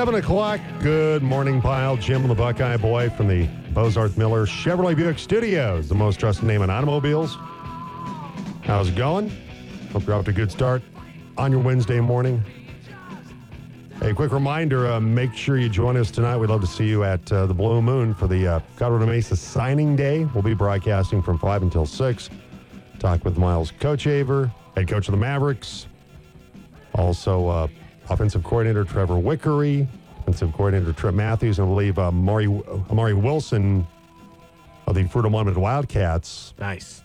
Seven o'clock. Good morning, pile. Jim the Buckeye Boy from the Bozarth Miller Chevrolet Buick Studios, the most trusted name in automobiles. How's it going? Hope you're off to a good start on your Wednesday morning. A quick reminder uh, make sure you join us tonight. We'd love to see you at uh, the Blue Moon for the uh, Colorado Mesa signing day. We'll be broadcasting from 5 until 6. Talk with Miles Kochevar, head coach of the Mavericks. Also, uh, offensive coordinator Trevor Wickery, offensive coordinator Trip Matthews, and I believe uh, Amari, Amari Wilson of the Fruita Monument Wildcats Nice.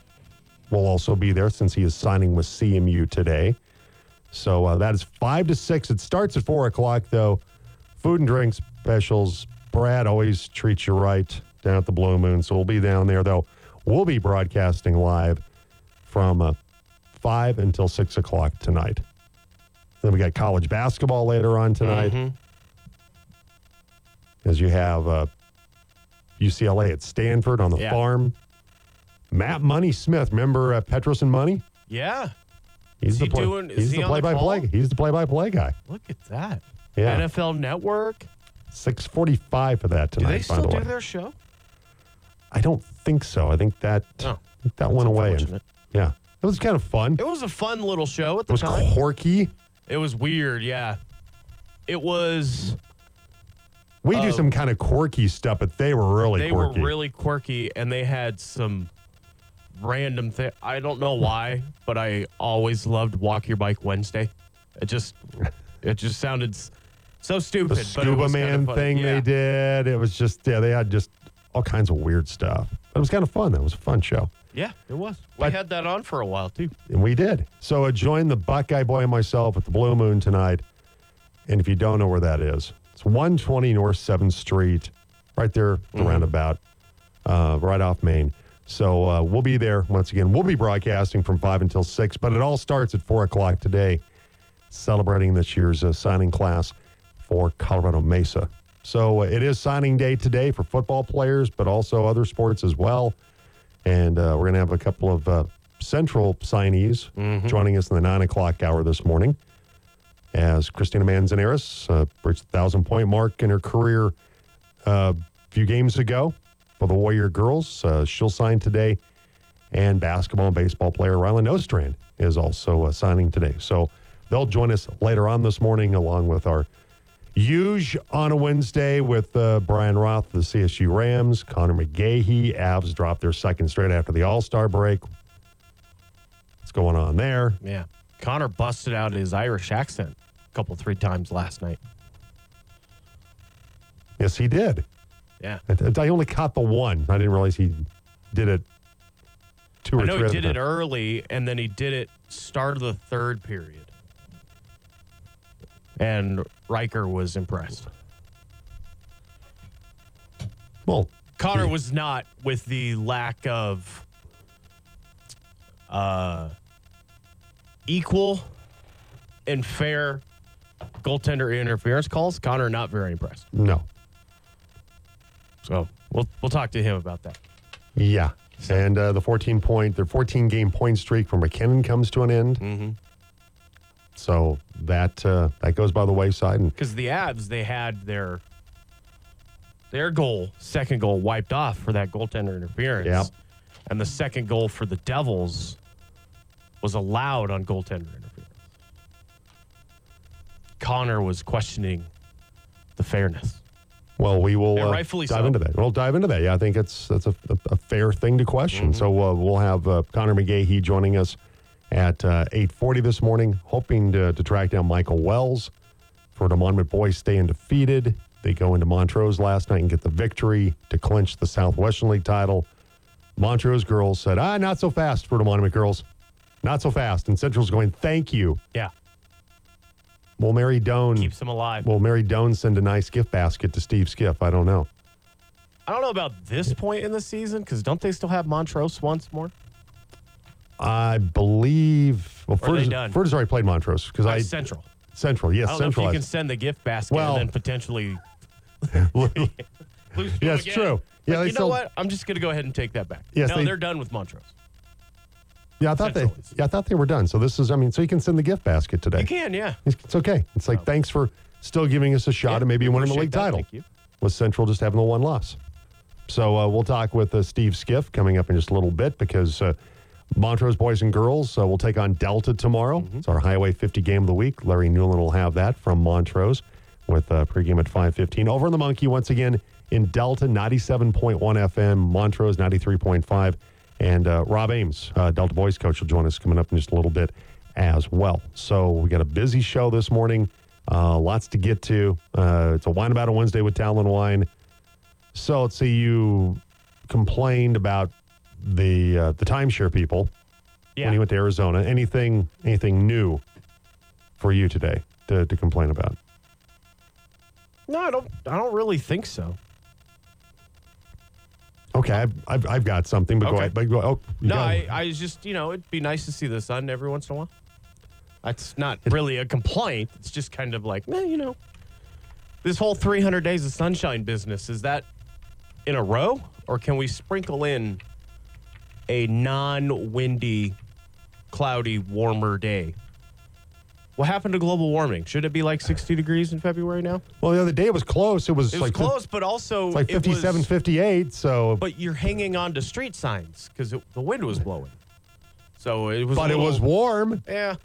will also be there since he is signing with CMU today. So uh, that is five to six. It starts at four o'clock though. Food and drink specials. Brad always treats you right down at the Blue Moon, so we'll be down there though. We'll be broadcasting live from uh, five until six o'clock tonight. Then we got college basketball later on tonight, Mhm. as you have uh, UCLA at Stanford on the Yeah. farm. Matt Money Smith, remember uh, Petros and Money? Yeah. He's Is the he play, doing- is he's he the on the play-by-play. call? He's the play-by-play guy. Look at that. Yeah, NFL Network. six forty-five for that tonight. Do they by still the do their show? I don't think so. I think that Oh, I think that went away. And, yeah, it was kind of fun. It was a fun little show at It the was time. quirky. It was weird, yeah. It was. We do Uh, some kind of quirky stuff, but they were really they quirky. were really quirky, and they had some random thing. I don't know why, but I always loved Walk Your Bike Wednesday. It just, it just sounded so stupid. the scuba was kinda man thing Yeah. they did. It was just yeah, they had just all kinds of weird stuff. It was kind of fun. That was a fun show. Yeah, it was. But- we had that on for a while too. And we did. So uh, join the Buckeye Boy and myself at the Blue Moon tonight. And if you don't know where that is, it's 120 North 7th Street, right there, the roundabout, uh, right off Main. So uh, we'll be there once again. We'll be broadcasting from 5 until 6, but it all starts at 4 o'clock today, celebrating this year's uh, signing class for Colorado Mesa. So uh, it is signing day today for football players, but also other sports as well. And uh, we're going to have a couple of uh, central signees joining us in the nine o'clock hour this morning as Christina Manzanares uh, reached the thousand point mark in her career uh, a few games ago for the Warrior girls. Uh, she'll sign today. And basketball and baseball player Rylan Ostrand is also uh, signing today. So they'll join us later on this morning along with our Huge on a Wednesday with uh, Brian Roth, the CSU Rams, Connor McGahey. Avs dropped their second straight after the All Star break. What's going on there? Yeah, Connor busted out his Irish accent a couple three times last night. Yes, he did. Yeah, I, I only caught the one. I didn't realize he did it two or three. I know he did it early, and then he did it start of the third period. And Riker was impressed. Well, Connor was not with the lack of uh, equal and fair goaltender interference calls. Connor not very impressed. no. So we'll we'll talk to him about that. Yeah. And uh, the 14 point, their 14 game point streak from MacKinnon comes to an end. Mm-hmm. So that uh, that goes by the wayside. And Because the Avs they had their their goal, second goal, wiped off for that goaltender interference. Yep. And the second goal for the Devils was allowed on goaltender interference. Connor was questioning the fairness. Well, we will uh, rightfully dive so. into that. We'll dive into that. Yeah, I think it's that's a, a, a fair thing to question. Mm-hmm. So uh, we'll have uh, Connor McGahey joining us at uh, 8:40 this morning, hoping to, to track down Michael Wells for the Monument boys stay undefeated. They go into Montrose last night and get the victory to clinch the Southwestern League title. Montrose girls said, "Ah, not so fast for the Monument girls, not so fast." And Central's going, "Thank you." Yeah. Will Mary Doan? Keeps him alive. Will Mary Doan send a nice gift basket to Steve Skiff? I don't know. I don't know about this point in the season because don't they still have Montrose once more? I believe. Well, Or are they Furz, done? Furz already played Montrose because I Uh, Central. Central. Yes, I don't know Central. if you can has- send the gift basket Well- and then potentially lose to them again. true. Yeah, But they you know still- what? I'm just going to go ahead and take that back. Yes, no, they- they, are done with Montrose. yeah, I thought they. Central is. Yeah, I thought they were done. So this is. I mean, so you can send the gift basket today. You can, yeah. It's, it's okay. It's like thanks for still giving us a shot Yeah, at maybe we winning the appreciate league that. title. Thank you. With Central just having the one loss. So uh, we'll talk with uh, Steve Skiff coming up in just a little bit because uh, Montrose boys and girls uh, will take on Delta tomorrow. Mm-hmm. It's our Highway 50 game of the week. Larry Newland will have that from Montrose with uh, pregame at 5:15. Over in the Monkey once again in Delta 97.1 FM, Montrose 93.5, and uh, Rob Ames, uh, Delta boys coach, will join us coming up in just a little bit as well. So we got a busy show this morning. Uh, lots to get to. Uh, it's a wine about a Wednesday with Talon Wine. So let's see. You complained about the uh, the timeshare people Yeah. when you went to Arizona. Anything anything new for you today to, to complain about? No, I don't. I don't really think so. Okay, I've, I've, I've got something, but go ahead. But go, oh, you No, I, I just, you know, it'd be nice to see the sun every once in a while. That's not really a complaint. It's just kind of like, eh, you know, this whole 300 days of sunshine business, is that in a row? Or can we sprinkle in a non windy, cloudy, warmer day? What happened to global warming? Should it be like 60 degrees in February now? well, the other day it was close. It was, It was like close, but also like it was- 57, 58. So, but you're hanging on to street signs because the wind was blowing. So it was. but a it was warm Yeah,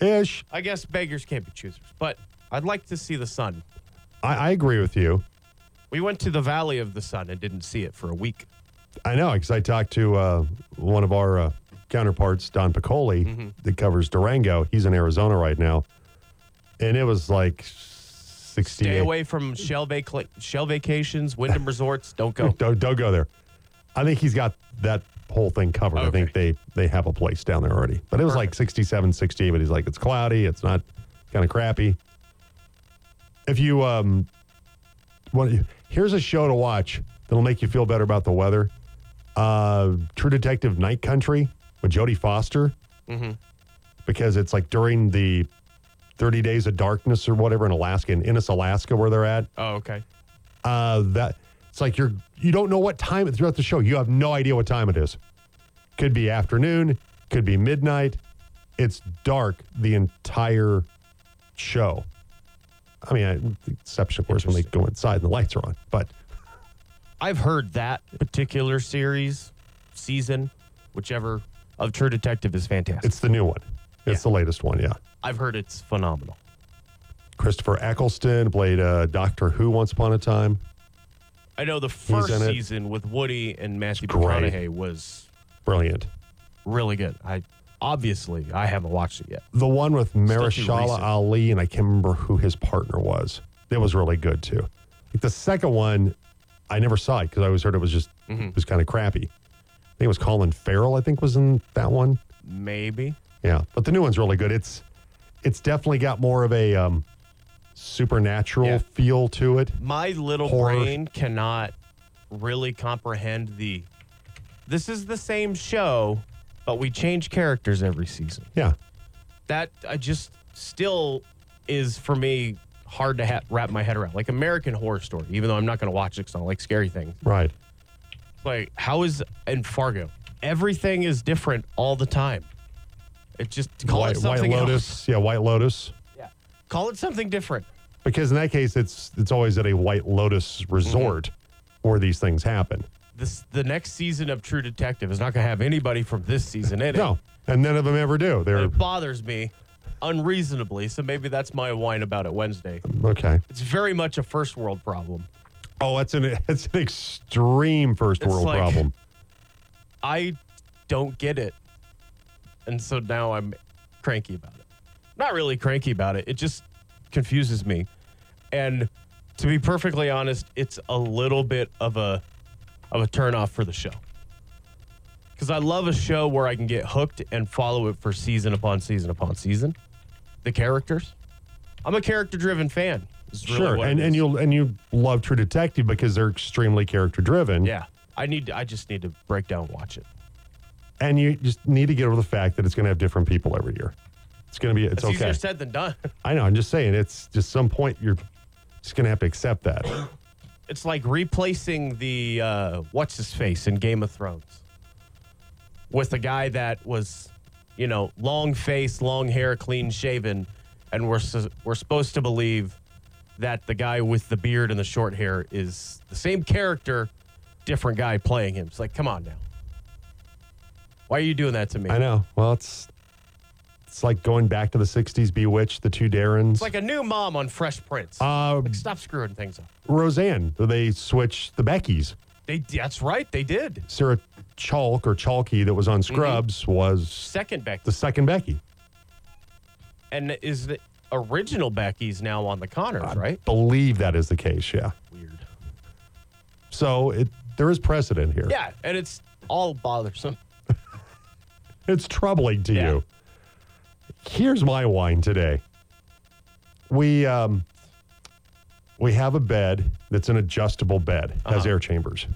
ish. I guess beggars can't be choosers. But I'd like to see the sun. I, I agree with you. We went to the Valley of the Sun and didn't see it for a week. I know because I talked to uh, one of our uh, counterparts, Don Piccoli, Mm-hmm. that covers Durango. He's in Arizona right now, and it was like sixty. Stay away from shell, vac- shell vacations, Wyndham resorts. Don't go. Don't, don't go there. I think he's got that whole thing covered. I think they they have a place down there already. But it was like 67, 68, but he's like, it's cloudy. It's not kind of crappy. If you, um, want, here's a show to watch that'll make you feel better about the weather. Uh, True Detective Night Country with Jodie Foster. Because it's like during the 30 days of darkness or whatever in Alaska, in Ennis, Alaska, where they're at Oh, okay. uh, that it's like you're you don't know what time throughout the show. You have no idea what time it is. Could be afternoon, could be midnight. It's dark the entire show. I mean, I, the exception of course when they go inside and the lights are on. But I've heard that particular series, season, whichever of True Detective is fantastic. it's the new one. It's the latest one. Yeah. I've heard it's phenomenal. Christopher Eccleston played uh, Doctor Who once upon a time. I know the first season with Woody and Matthew. McConaughey was Brilliant. really good. I obviously I haven't watched it yet. The one with Mahershala. Ali, and I can't remember who his partner was. It was really good too. Like the second one, I never saw it because I always heard it was just Mm-hmm. it was kind of crappy. I think it was Colin Farrell. I think was in that one. Maybe. Yeah, but the new one's really good. It's it's definitely got more of a um, supernatural Yeah. feel to it. My little Horror. brain cannot really comprehend the. This is the same show, but we change characters every season. Yeah, That I just still is for me hard to ha- wrap my head around. Like American Horror Story, even though I'm not going to watch it because I don't like scary things. right. Like, how is in Fargo? Everything is different all the time. It just call White, it White something Lotus. else. Yeah, White Lotus. Yeah, call it something different. Because in that case, it's it's always at a White Lotus resort Mm-hmm. where these things happen. This the next season of True Detective is not going to have anybody from this season in it. No, and none of them ever do. They're It bothers me unreasonably. So maybe that's my whine about it Wednesday. okay. It's very much a first world problem. Oh, that's an it's an extreme first It's world like- problem. I don't get it. And so now I'm cranky about it. Not really cranky about it. It just confuses me. And to be perfectly honest, it's a little bit of a of a turnoff for the show. Cuz I love a show where I can get hooked and follow it for season upon season upon season. The characters. I'm a character-driven fan. is really Sure, what it and and is. you and you love True Detective because they're extremely character driven. Yeah. I need to, I just need to break down and watch it. and you just need to get over the fact that it's going to have different people every year. It's going to be it's It's okay. easier said than done. I know. I'm just saying. It's just some point you're just going to have to accept that. It's like replacing the uh, what's his face in Game of Thrones with a guy that was, you know, long face, long hair, clean shaven, and we're we're supposed to believe that the guy with the beard and the short hair is the same character, different guy playing him. It's like, come on now. Why are you doing that to me? I know. Well, it's it's like going back to the '60s. Bewitched, the two Darrens. It's like a new mom on Fresh Prince. uh, like, stop screwing things up. Roseanne. They switched the Beckys. They that's right, they did. Sarah Chalke or Chalky that was on Scrubs was Second Becky. the second Becky. And is the original Becky's now on the Conners, right? Believe that is the case. Yeah. Weird. So it there is precedent here. Yeah, and it's all bothersome. It's troubling to Yeah. you. Here's my wine today. We um we have a bed that's an adjustable bed, has Uh-huh. air chambers,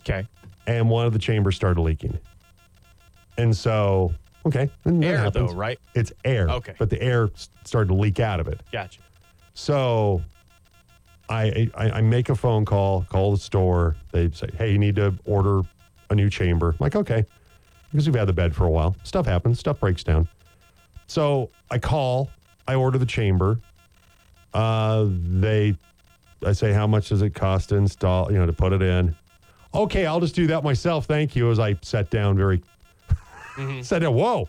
Okay. And one of the chambers started leaking. And so, okay, and Air happens. though, right? It's air. Okay. But the air started to leak out of it. Gotcha. So I, I I make a phone call, call the store. They say, "Hey, you need to order a new chamber." I'm like, "Okay," because we've had the bed for a while. Stuff happens. Stuff breaks down. So I call. I order the chamber. Uh, they, I say, "How much does it cost to install? You know, to put it in?" Okay, I'll just do that myself. Thank you. As I sat down, very mm-hmm. sat down. Whoa.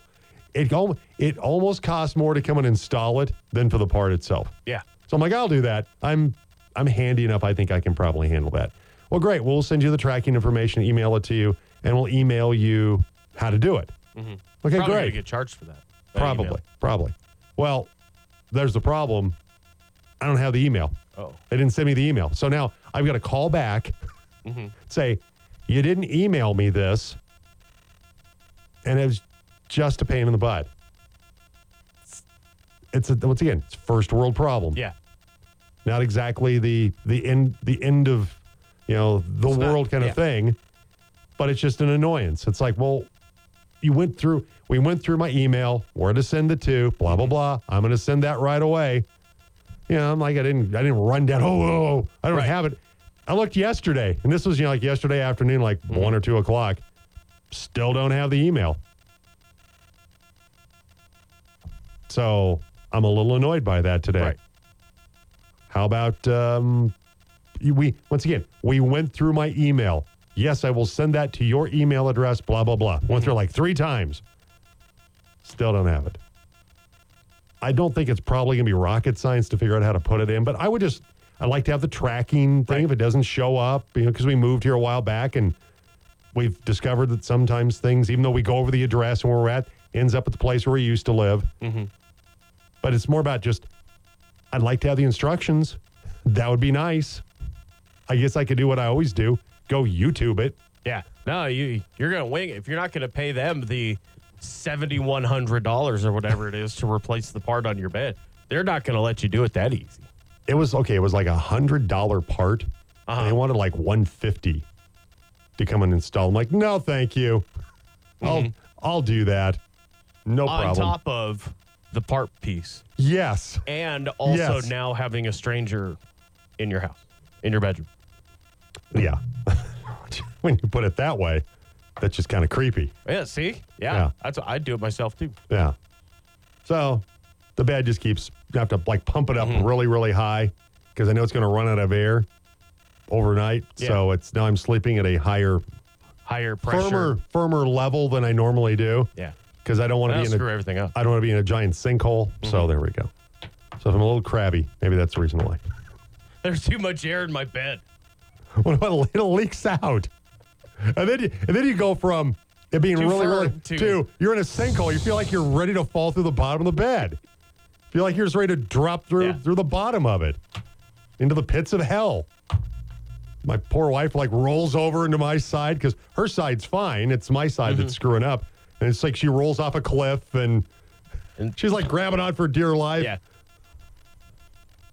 It, it almost costs more to come and install it than for the part itself. Yeah. So I'm like, I'll do that. I'm I'm handy enough. I think I can probably handle that. Well, great. We'll send you the tracking information, email it to you, and we'll email you how to do it. Mm-hmm. Okay, Probably great. get charged for that. that Probably, email. probably. Well, there's the problem. I don't have the email. Oh. They didn't send me the email. So now I've got to call back, Mm-hmm. say, you didn't email me this. And it was just a pain in the butt. It's, it's a, once again, it's first world problem. Yeah. Not exactly the the end the end of you know the It's not- world kind of thing, but it's just an annoyance. It's like, well, you went through we went through my email, where to send it to, blah blah blah. I'm going to send that right away. You know, I'm like I didn't I didn't run down. Oh, oh, oh, I don't Right. have it. I looked yesterday, and this was you know like yesterday afternoon, like Mm-hmm. one or two o'clock. Still don't have the email. So I'm a little annoyed by that today. Right. How about um, we once again we went through my email. Yes, I will send that to your email address. Blah blah blah. Went through like three times. Still don't have it. I don't think it's probably gonna be rocket science to figure out how to put it in, but I would just I'd like to have the tracking thing Right. if it doesn't show up, you know, because we moved here a while back and we've discovered that sometimes things, even though we go over the address and where we're at, ends up at the place where we used to live. Mm-hmm. But it's more about just I'd like to have the instructions. That would be nice. I guess I could do what I always do go YouTube it. Yeah. No, you you're gonna wing it. If you're not gonna pay them the seventy one hundred dollars or whatever it is to replace the part on your bed, they're not gonna let you do it that easy. It was okay, it was like a hundred dollar part. Uh-huh. And they wanted like 150 to come and install. I'm like, no, thank you. I'll I'll do that. No on problem. On top of the part piece. Yes. And also Yes. now having a stranger in your house, in your bedroom. Yeah. when you put it that way, that's just kind of creepy. Yeah, see? Yeah. Yeah. That's what I'd do it myself too. Yeah. So the bed just keeps you have to like pump it up Mm-hmm. really, really high because I know it's going to run out of air overnight. So it's now I'm sleeping at a higher, Higher pressure. firmer, firmer level than I normally do Yeah. because I don't want to be in screw a everything up. I don't want to be in a giant sinkhole. Mm-hmm. So there we go. So if I'm a little crabby, maybe that's the reason why. There's too much air in my bed. What about it leaks out? And then you, and then you go from it being Too really, really to- to you're in a sinkhole. You feel like you're ready to fall through the bottom of the bed. Feel like he was ready to drop through Yeah. through the bottom of it into the pits of hell. My poor wife like rolls over into my side because her side's fine. It's my side Mm-hmm. that's screwing up. And it's like she rolls off a cliff and And- she's like grabbing on for dear life. Yeah.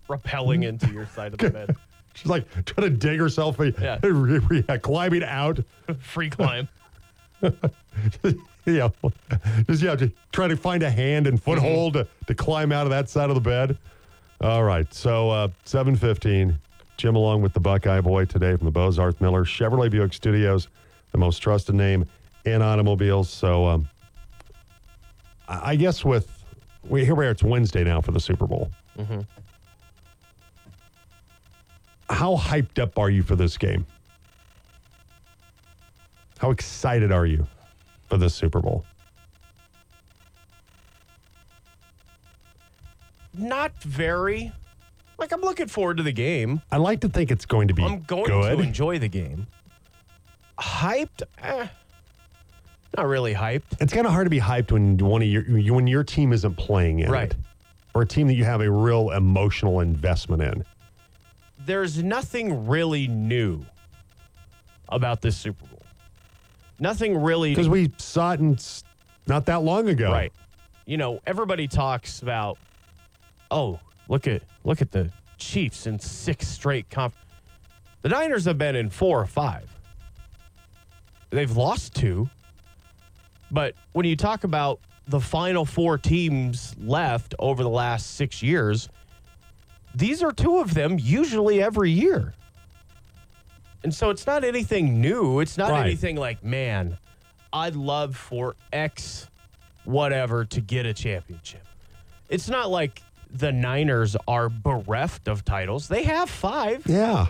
Rappelling into your side of the bed. She's like trying to dig herself, Yeah. yeah, climbing out. Free climb. yeah, just yeah, just try to find a hand and foothold to, to climb out of that side of the bed. All right, so uh, seven fifteen, Jim along with the Buckeye Boy today from the Bozarth Miller Chevrolet Buick Studios, the most trusted name in automobiles. So um, I guess with we here we are, it's Wednesday now for the Super Bowl. how hyped up are you for this game? How excited are you for this Super Bowl? Not very. Like I'm looking forward to the game. I like to think it's going to be I'm going good. to enjoy the game. Hyped? Eh, not really hyped. It's kind of hard to be hyped when one of your when your team isn't playing in Right. it, or a team that you have a real emotional investment in. There's nothing really new about this Super Bowl. Nothing really Because we saw it in, not that long ago. Right. You know, everybody talks about, oh, look at look at the Chiefs in six straight conf. The Niners have been in four or five. They've lost two. But when you talk about the final four teams left over the last six years, these are two of them usually every year. And so it's not anything new. It's not Right. anything like, man, I'd love for X whatever to get a championship. It's not like the Niners are bereft of titles. They have five. Yeah.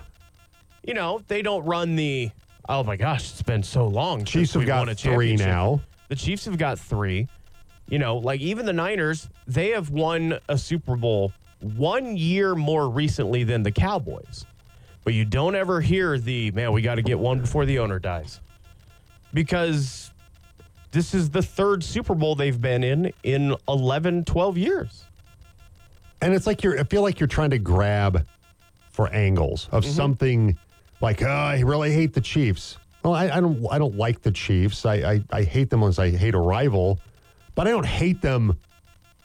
You know, they don't run the, oh my gosh, it's been so long. Chiefs have got won a three now. The Chiefs have got three. You know, like even the Niners, they have won a Super Bowl one year more recently than the Cowboys. But you don't ever hear the, man, we got to get one before the owner dies. Because this is the third Super Bowl they've been in in 11, 12 years. And it's like you're, I feel like you're trying to grab for angles of mm-hmm. something like, oh, I really hate the Chiefs. Well, I, I don't, I don't like the Chiefs. I, I, I hate them as I hate a rival, but I don't hate them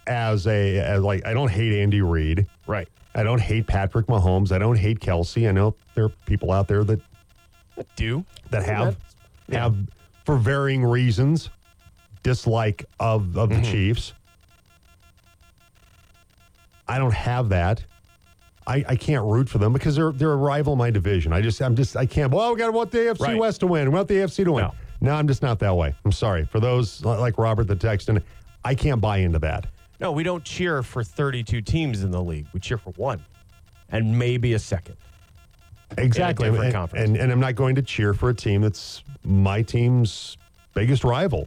as a, as like, I don't hate Andy Reid. Right. I don't hate Patrick Mahomes. I don't hate Kelce. I know there are people out there that, Do. that have, Yeah. have for varying reasons, dislike of, of the mm-hmm. Chiefs. I don't have that. I, I can't root for them because they're they're a rival in my division. I just I'm just I can't. Well, we got to want the AFC Right. West to win. We want the AFC to win. No. No. I'm just not that way. I'm sorry for those like Robert the Texan. I can't buy into that. No, we don't cheer for 32 teams in the league. We cheer for one and maybe a second. Exactly. and, and and I'm not going to cheer for a team that's my team's biggest rival.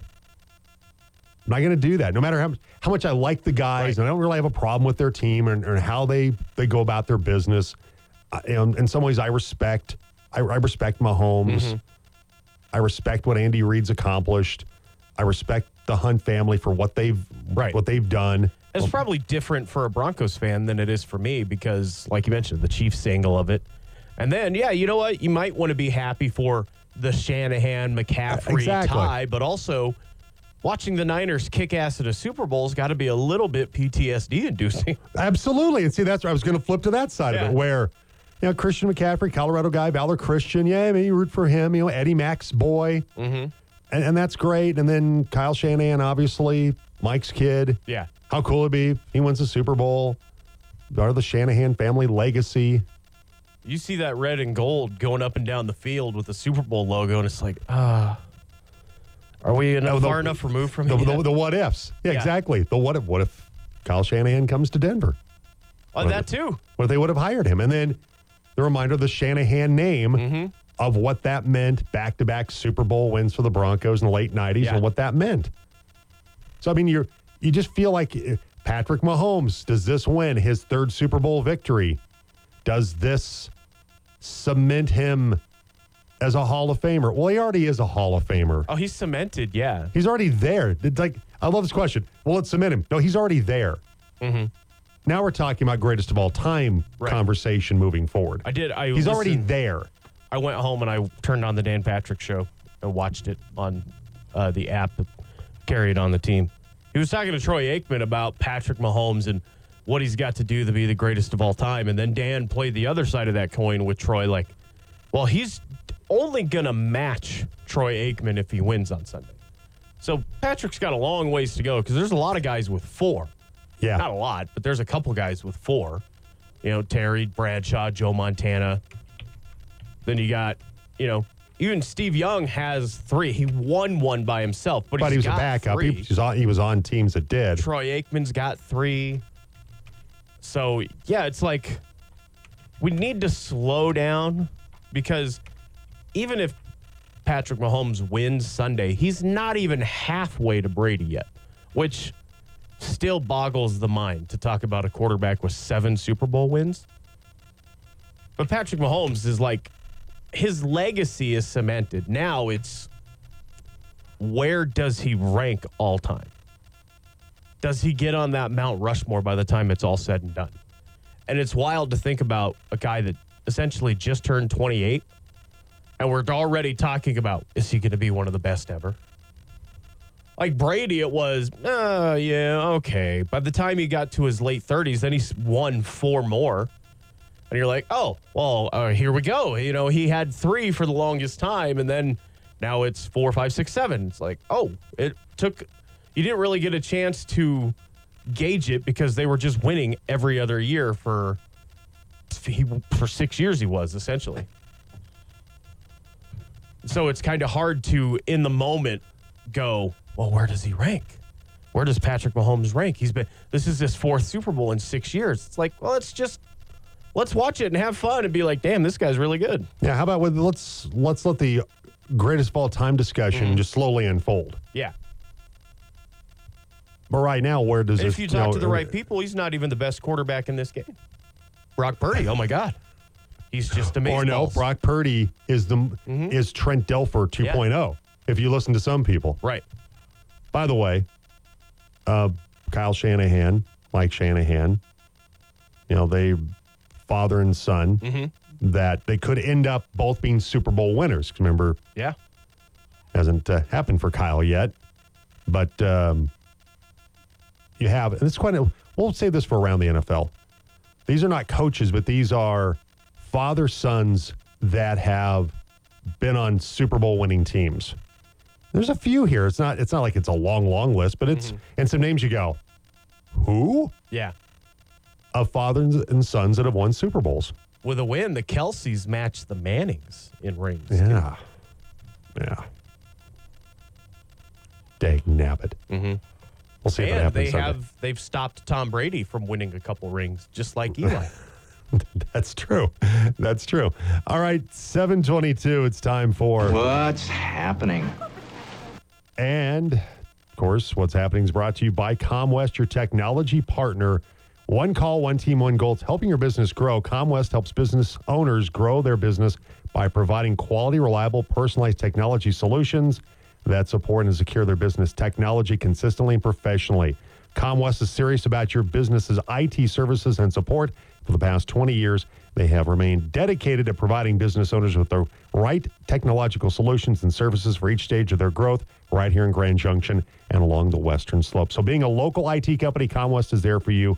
I'm not going to do that. No matter how how much I like the guys, Right. and I don't really have a problem with their team and, and how they they go about their business. I, in, in some ways, I respect I, I respect Mahomes. Mm-hmm. I respect what Andy Reid's accomplished. I respect the Hunt family for what they've Right. what they've done. It's probably different for a Broncos fan than it is for me because, like you mentioned, the Chiefs angle of it. And then, yeah, you know what? You might want to be happy for the Shanahan McCaffrey Exactly. tie, but also watching the Niners kick ass at a Super Bowl's got to be a little bit PTSD inducing. Absolutely. And see, that's where I was going to flip to that side Yeah. of it, where, you know, Christian McCaffrey, Colorado guy, Valor Christian, yeah, maybe you root for him, you know, Eddie Mack's boy. Mm-hmm. And, and that's great. And then Kyle Shanahan, obviously, Mike's kid. yeah. How cool it'd be? if He wins the Super Bowl. Are the Shanahan family legacy? You see that red and gold going up and down the field with the Super Bowl logo, and it's like, ah, are we enough, Oh, the- far enough removed from The, the, the what ifs. Yeah, Yeah. exactly. The what if, what if Kyle Shanahan comes to Denver? oh, that too. What if they would have hired him? And then the reminder of the Shanahan name Mm-hmm. Of what that meant back to back Super Bowl wins for the Broncos in the late 90s Yeah. and what that meant. So, I mean, you're, you just feel like uh, Patrick Mahomes, does this win his third Super Bowl victory? Does this cement him as a Hall of Famer? Well, he already is a Hall of Famer. Oh, he's cemented. Yeah. He's already there. It's like I love this question. Well, let's cement him. No, he's already there. Now we're talking about greatest of all time Mm-hmm. Right. conversation moving forward. I did. I He's already there. I went home and I turned on the Dan Patrick show and watched it on uh, the app that carried on the team. He was talking to Troy Aikman about Patrick Mahomes and what he's got to do to be the greatest of all time. And then Dan played the other side of that coin with Troy, like, well, he's only going to match Troy Aikman if he wins on Sunday. So Patrick's got a long ways to go because there's a lot of guys with four. Yeah. Not a lot, but there's a couple guys with four. You know, Terry, Bradshaw, Joe Montana. Then you got, you know, even Steve Young has three. He won one by himself, but, but he he's was a backup. He was, on, he was on teams that did. Troy Aikman's got three. So yeah, it's like we need to slow down because even if Patrick Mahomes wins Sunday, he's not even halfway to Brady yet, which still boggles the mind to talk about a quarterback with seven Super Bowl wins. But Patrick Mahomes is like, his legacy is cemented. Now it's where does he rank all time? Does he get on that Mount Rushmore by the time it's all said and done? And it's wild to think about a guy that essentially just turned 28 and we're already talking about is he going to be one of the best ever? Like Brady, it was, oh, yeah, okay. By the time he got to his late 30s, then he's won four more. And you're like, oh, well, uh, here we go. You know, he had three for the longest time, and then now it's four, five, six, seven. It's like, oh, it took, you didn't really get a chance to gauge it because they were just winning every other year for, for six years, he was essentially. So it's kind of hard to, in the moment, go, well, where does he rank? Where does Patrick Mahomes rank? He's been, this is his fourth Super Bowl in six years. It's like, well, let's just, let's watch it and have fun and be like, damn, this guy's really good. Yeah, how about with let's let's let the greatest of all time discussion Mm-hmm. just slowly unfold. Yeah. But right now, where does And this? if you talk know, to the right people, he's not even the best quarterback in this game. Brock Purdy, oh my God. He's just amazing. Or no, Brock Purdy is the Mm-hmm. is Trent Dilfer 2.0. If you listen to some people, Right. by the way, uh, Kyle Shanahan, Mike Shanahan, you know they father and son Mm-hmm. that they could end up both being Super Bowl winners. Remember, Yeah. hasn't uh, happened for Kyle yet, but um, you have, and it's quite. A, we'll say this for around the NFL. These are not coaches, but these are father sons that have been on Super Bowl winning teams. There's a few here. It's not. It's not like it's a long, long list, but it's and some names you go, who Yeah. Of fathers and sons that have won Super Bowls. With a win, the Kelces match the Mannings in rings. Yeah, yeah. Dang nabbit. Mm-hmm. We'll see if it And happens. they Sunday. have they've stopped Tom Brady from winning a couple rings, just like Eli. That's true. That's true. All right, 722. It's time for. What's happening? And, of course, what's happening is brought to you by ComWest, your technology partner. One call, one team, one goal. It's helping your business grow. ComWest helps business owners grow their business by providing quality, reliable, personalized technology solutions that support and secure their business technology consistently and professionally. ComWest is serious about your business's IT services and support. For the past 20 years, they have remained dedicated to providing business owners with the right technological solutions and services for each stage of their growth right here in Grand Junction and along the Western Slope. So, being a local IT company, ComWest is there for you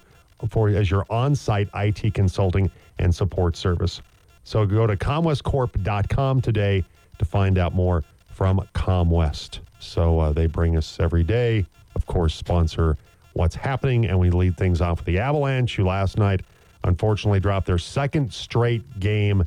for as your on-site IT consulting and support service. So, go to comwestcorp.com today to find out more from ComWest. So, uh, they bring us every day, of course, sponsor what's happening, and we lead things off with the Avalanche, who last night unfortunately dropped their second straight game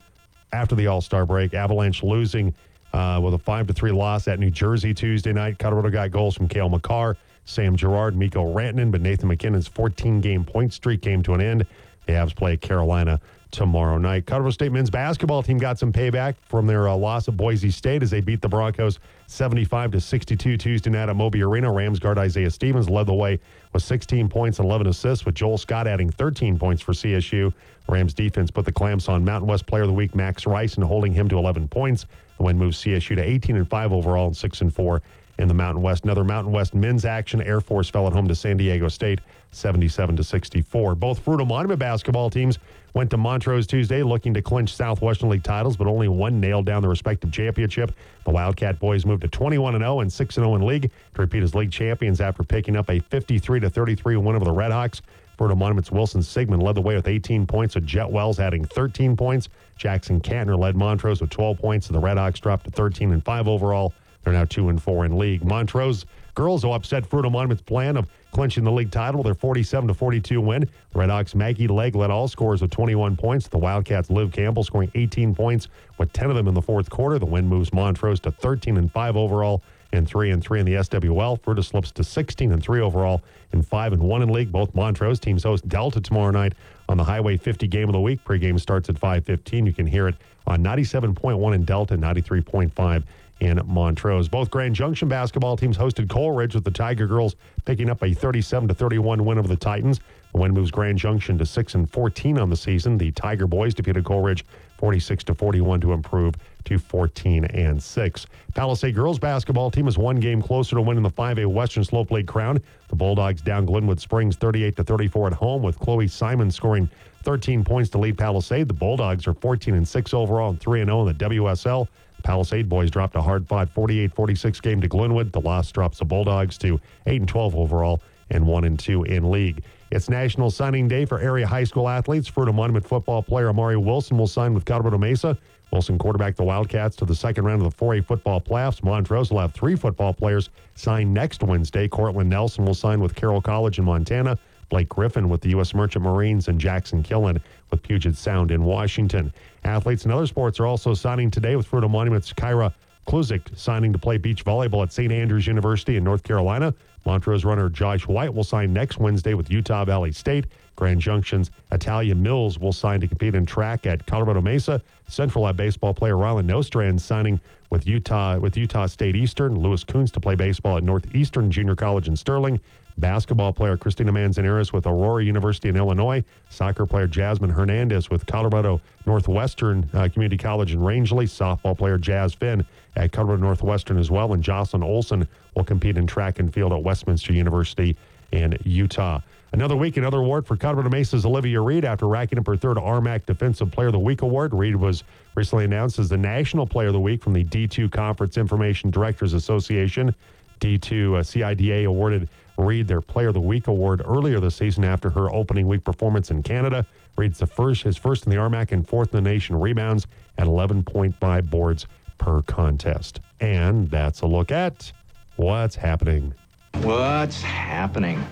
after the All Star break. Avalanche losing uh, with a five to three loss at New Jersey Tuesday night. Colorado got goals from Cale Makar, Sam Girard, Mikko Rantanen, but Nathan MacKinnon's 14 game point streak came to an end. The Avs play Carolina tomorrow night. Colorado State men's basketball team got some payback from their uh, loss at Boise State as they beat the Broncos 75 to 62 Tuesday night at Moby Arena. Rams guard Isaiah Stevens led the way with 16 points and 11 assists, with Joel Scott adding 13 points for CSU. Rams defense put the clamps on Mountain West Player of the Week Max Rice and holding him to 11 points. The win moves CSU to 18 and 5 overall and 6 and 4 in the Mountain West. Another Mountain West men's action. Air Force fell at home to San Diego State 77 to 64. Both Fruita Monument basketball teams went to Montrose Tuesday looking to clinch Southwestern League titles, but only one nailed down the respective championship. The Wildcat boys moved to 21 and 0 and 6 and 0 in league to repeat as league champions after picking up a 53 to 33 win over the Redhawks. Fruita Monument's Wilson Sigmund led the way with 18 points, with Jet Wells adding 13 points. Jackson Cantner led Montrose with 12 points, and the Redhawks dropped to 13 and 5 overall. They're now 2 and 4 in league. Montrose girls will upset Fruita Monument's plan of clinching the league title their 47 to 42 win. The Redhawks Maggie Legg led all scores with 21 points. The Wildcats Liv Campbell scoring 18 points with 10 of them in the fourth quarter. The win moves Montrose to 13 and 5 overall and three and three in the SWL. Fruita slips to 16 and three overall and five and one in league. Both Montrose teams host Delta tomorrow night on the Highway 50 game of the week. Pregame starts at 5:15. You can hear it on 97.1 in Delta, 93.5 in Montrose. Both Grand Junction basketball teams hosted Coal Ridge with the Tiger girls picking up a 37 to 31 win over the Titans. The win moves Grand Junction to 6 and 14 on the season. The Tiger boys defeated Coal Ridge 46 to 41 to improve to 14 and 6. Palisade girls basketball team is one game closer to winning the 5A Western Slope League crown. The Bulldogs down Glenwood Springs 38 to 34 at home with Chloe Simon scoring 13 points to lead Palisade. The Bulldogs are 14 and 6 overall and 3 and 0 in the WSL. Palisade boys dropped a hard fought 48 46 game to Glenwood. The loss drops the Bulldogs to 8 and 12 overall and 1 and 2 in league. It's National Signing Day for area high school athletes. Fruita Monument football player Amari Wilson will sign with Colorado Mesa. Wilson quarterback the Wildcats to the second round of the 4A football playoffs. Montrose will have three football players sign next Wednesday. Cortland Nelson will sign with Carroll College in Montana. Blake Griffin with the U.S. Merchant Marines and Jackson Killen with Puget Sound in Washington. Athletes in other sports are also signing today with Fruita Monument's Kyra Kluzik signing to play beach volleyball at St. Andrews University in North Carolina. Montrose runner Josh White will sign next Wednesday with Utah Valley State. Grand Junction's Italia Mills will sign to compete in track at Colorado Mesa. Central Lab baseball player Rylan Nostrand signing with Utah with Utah State Eastern. Lewis Coons to play baseball at Northeastern Junior College in Sterling. Basketball player Christina Manzanares with Aurora University in Illinois. Soccer player Jasmine Hernandez with Colorado Northwestern uh, Community College in Rangeley. Softball player Jazz Finn at Colorado Northwestern as well. And Jocelyn Olson will compete in track and field at Westminster University in Utah. Another week, another award for Colorado Mesa's Olivia Reed after racking up her third RMAC Defensive Player of the Week award. Reed was recently announced as the National Player of the Week from the D2 Conference Information Directors Association. D2 uh, CIDA awarded Reed their Player of the Week award earlier this season after her opening week performance in Canada. Reed's the first, his first in the RMAC and fourth in the nation rebounds at 11.5 boards per contest. And that's a look at what's happening. What's happening?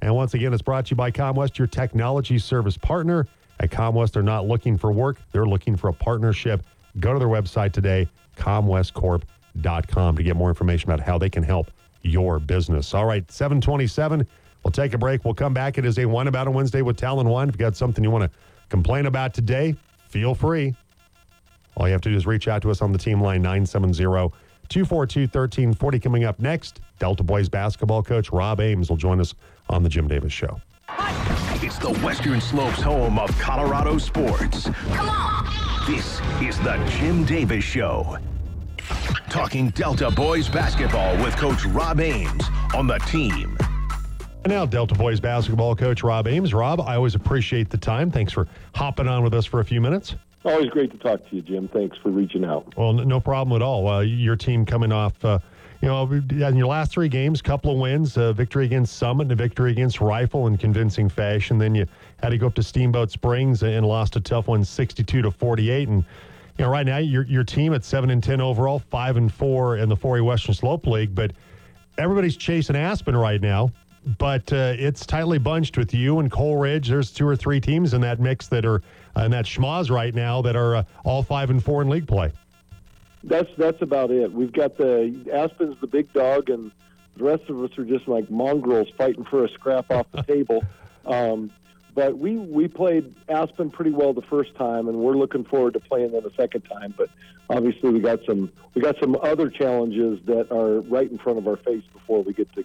And once again, it's brought to you by ComWest, your technology service partner. At ComWest, they're not looking for work, they're looking for a partnership. Go to their website today, comwestcorp.com, to get more information about how they can help your business. All right, 727. We'll take a break. We'll come back. It is a one about a Wednesday with Talon One. If you got something you want to complain about today, feel free. All you have to do is reach out to us on the team line 970 242 1340. Coming up next, Delta Boys basketball coach Rob Ames will join us on the Jim Davis Show. It's the Western Slopes home of Colorado sports. Come on. This is the Jim Davis Show. Talking Delta Boys basketball with Coach Rob Ames on the team. And now, Delta Boys basketball coach Rob Ames. Rob, I always appreciate the time. Thanks for hopping on with us for a few minutes. Always great to talk to you, Jim. Thanks for reaching out. Well, no problem at all. Uh, your team coming off, uh, you know, in your last three games, couple of wins, a victory against Summit and a victory against Rifle in convincing fashion. Then you had to go up to Steamboat Springs and lost a tough one, 62 to 48. And you know, right now your your team at seven and ten overall, five and four in the 4A Western Slope League, but everybody's chasing Aspen right now. But uh, it's tightly bunched with you and Coal Ridge. There's two or three teams in that mix that are uh, in that schmoz right now that are uh, all five and four in league play. That's that's about it. We've got the Aspen's the big dog, and the rest of us are just like mongrels fighting for a scrap off the table. Um, but we we played Aspen pretty well the first time, and we're looking forward to playing them a second time. But obviously, we got some we got some other challenges that are right in front of our face before we get to